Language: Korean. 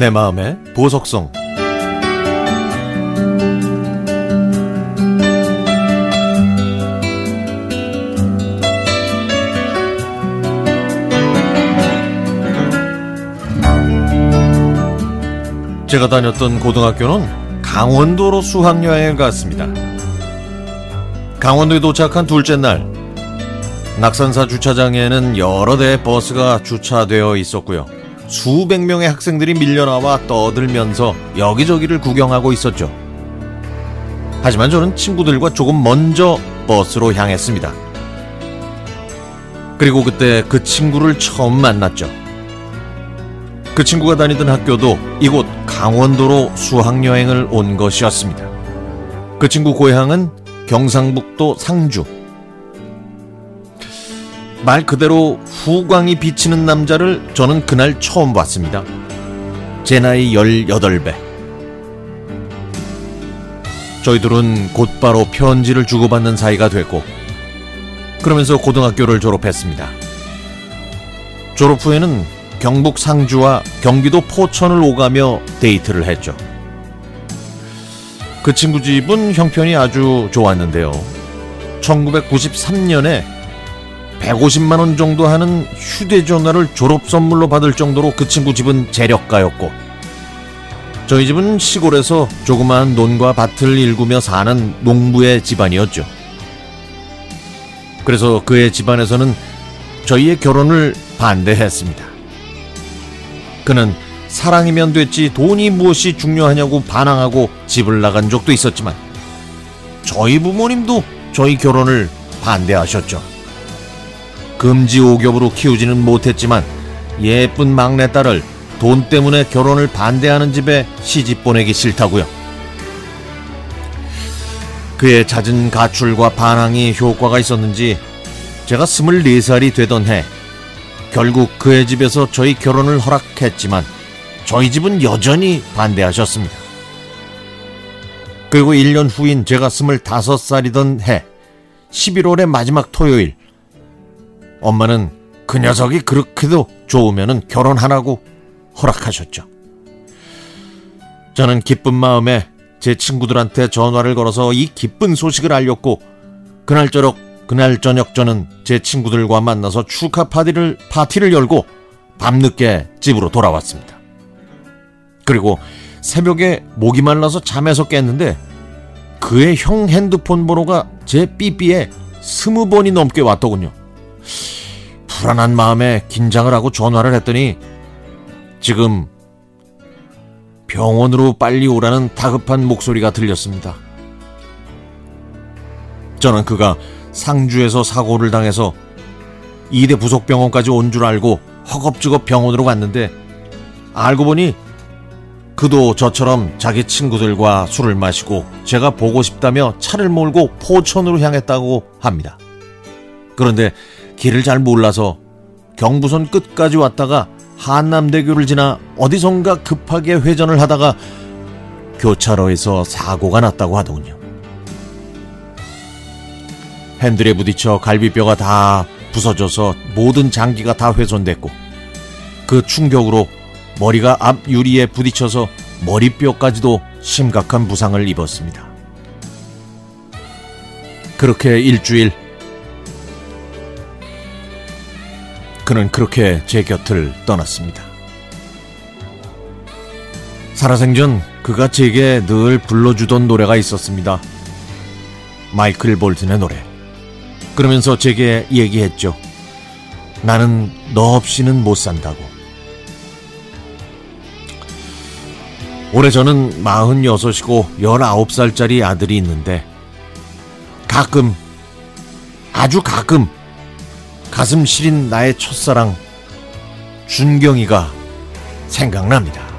내 마음의 보석성 제가 다녔던 고등학교는 강원도로 수학여행을 갔습니다. 강원도에 도착한 둘째 날 낙산사 주차장에는 여러 대의 버스가 주차되어 있었고요. 수백 명의 학생들이 밀려나와 떠들면서 여기저기를 구경하고 있었죠. 하지만 저는 친구들과 조금 먼저 버스로 향했습니다. 그리고 그때 그 친구를 처음 만났죠. 그 친구가 다니던 학교도 이곳 강원도로 수학여행을 온 것이었습니다. 그 친구 고향은 경상북도 상주. 말 그대로 후광이 비치는 남자를 저는 그날 처음 봤습니다. 제 나이 18배. 저희들은 곧바로 편지를 주고받는 사이가 됐고, 그러면서 고등학교를 졸업했습니다. 졸업 후에는 경북 상주와 경기도 포천을 오가며 데이트를 했죠. 그 친구 집은 형편이 아주 좋았는데요. 1993년에 150만 원 정도 하는 휴대전화를 졸업 선물로 받을 정도로 그 친구 집은 재력가였고 저희 집은 시골에서 조그마한 논과 밭을 일구며 사는 농부의 집안이었죠. 그래서 그의 집안에서는 저희의 결혼을 반대했습니다. 그는 사랑이면 됐지 돈이 무엇이 중요하냐고 반항하고 집을 나간 적도 있었지만 저희 부모님도 저희 결혼을 반대하셨죠. 금지 오겹으로 키우지는 못했지만 예쁜 막내딸을 돈 때문에 결혼을 반대하는 집에 시집 보내기 싫다고요. 그의 잦은 가출과 반항이 효과가 있었는지 제가 24살이 되던 해 결국 그의 집에서 저희 결혼을 허락했지만 저희 집은 여전히 반대하셨습니다. 그리고 1년 후인 제가 25살이던 해 11월의 마지막 토요일 엄마는 그 녀석이 그렇게도 좋으면 결혼하라고 허락하셨죠. 저는 기쁜 마음에 제 친구들한테 전화를 걸어서 이 기쁜 소식을 알렸고 그날 저녁 그날 저녁 저는 제 친구들과 만나서 축하 파티를 파티를 열고 밤늦게 집으로 돌아왔습니다. 그리고 새벽에 목이 말라서 잠에서 깼는데 그의 형 핸드폰 번호가 제 삐삐에 스무 번이 넘게 왔더군요. 불안한 마음에 긴장을 하고 전화를 했더니 지금 병원으로 빨리 오라는 다급한 목소리가 들렸습니다. 저는 그가 상주에서 사고를 당해서 이대 부속병원까지 온 줄 알고 허겁지겁 병원으로 갔는데 알고 보니 그도 저처럼 자기 친구들과 술을 마시고 제가 보고 싶다며 차를 몰고 포천으로 향했다고 합니다. 그런데 길을 잘 몰라서 경부선 끝까지 왔다가 한남대교를 지나 어디선가 급하게 회전을 하다가 교차로에서 사고가 났다고 하더군요. 핸들에 부딪혀 갈비뼈가 다 부서져서 모든 장기가 다 훼손됐고 그 충격으로 머리가 앞 유리에 부딪혀서 머리뼈까지도 심각한 부상을 입었습니다. 그렇게 일주일 그는 그렇게 제 곁을 떠났습니다. 살아생전 그가 제게 늘 불러주던 노래가 있었습니다. 마이클 볼튼의 노래. 그러면서 제게 얘기했죠. 나는 너 없이는 못 산다고. 올해 저는 46이고 19살짜리 아들이 있는데 가끔 아주 가끔 가슴 시린 나의 첫사랑 준경이가 생각납니다.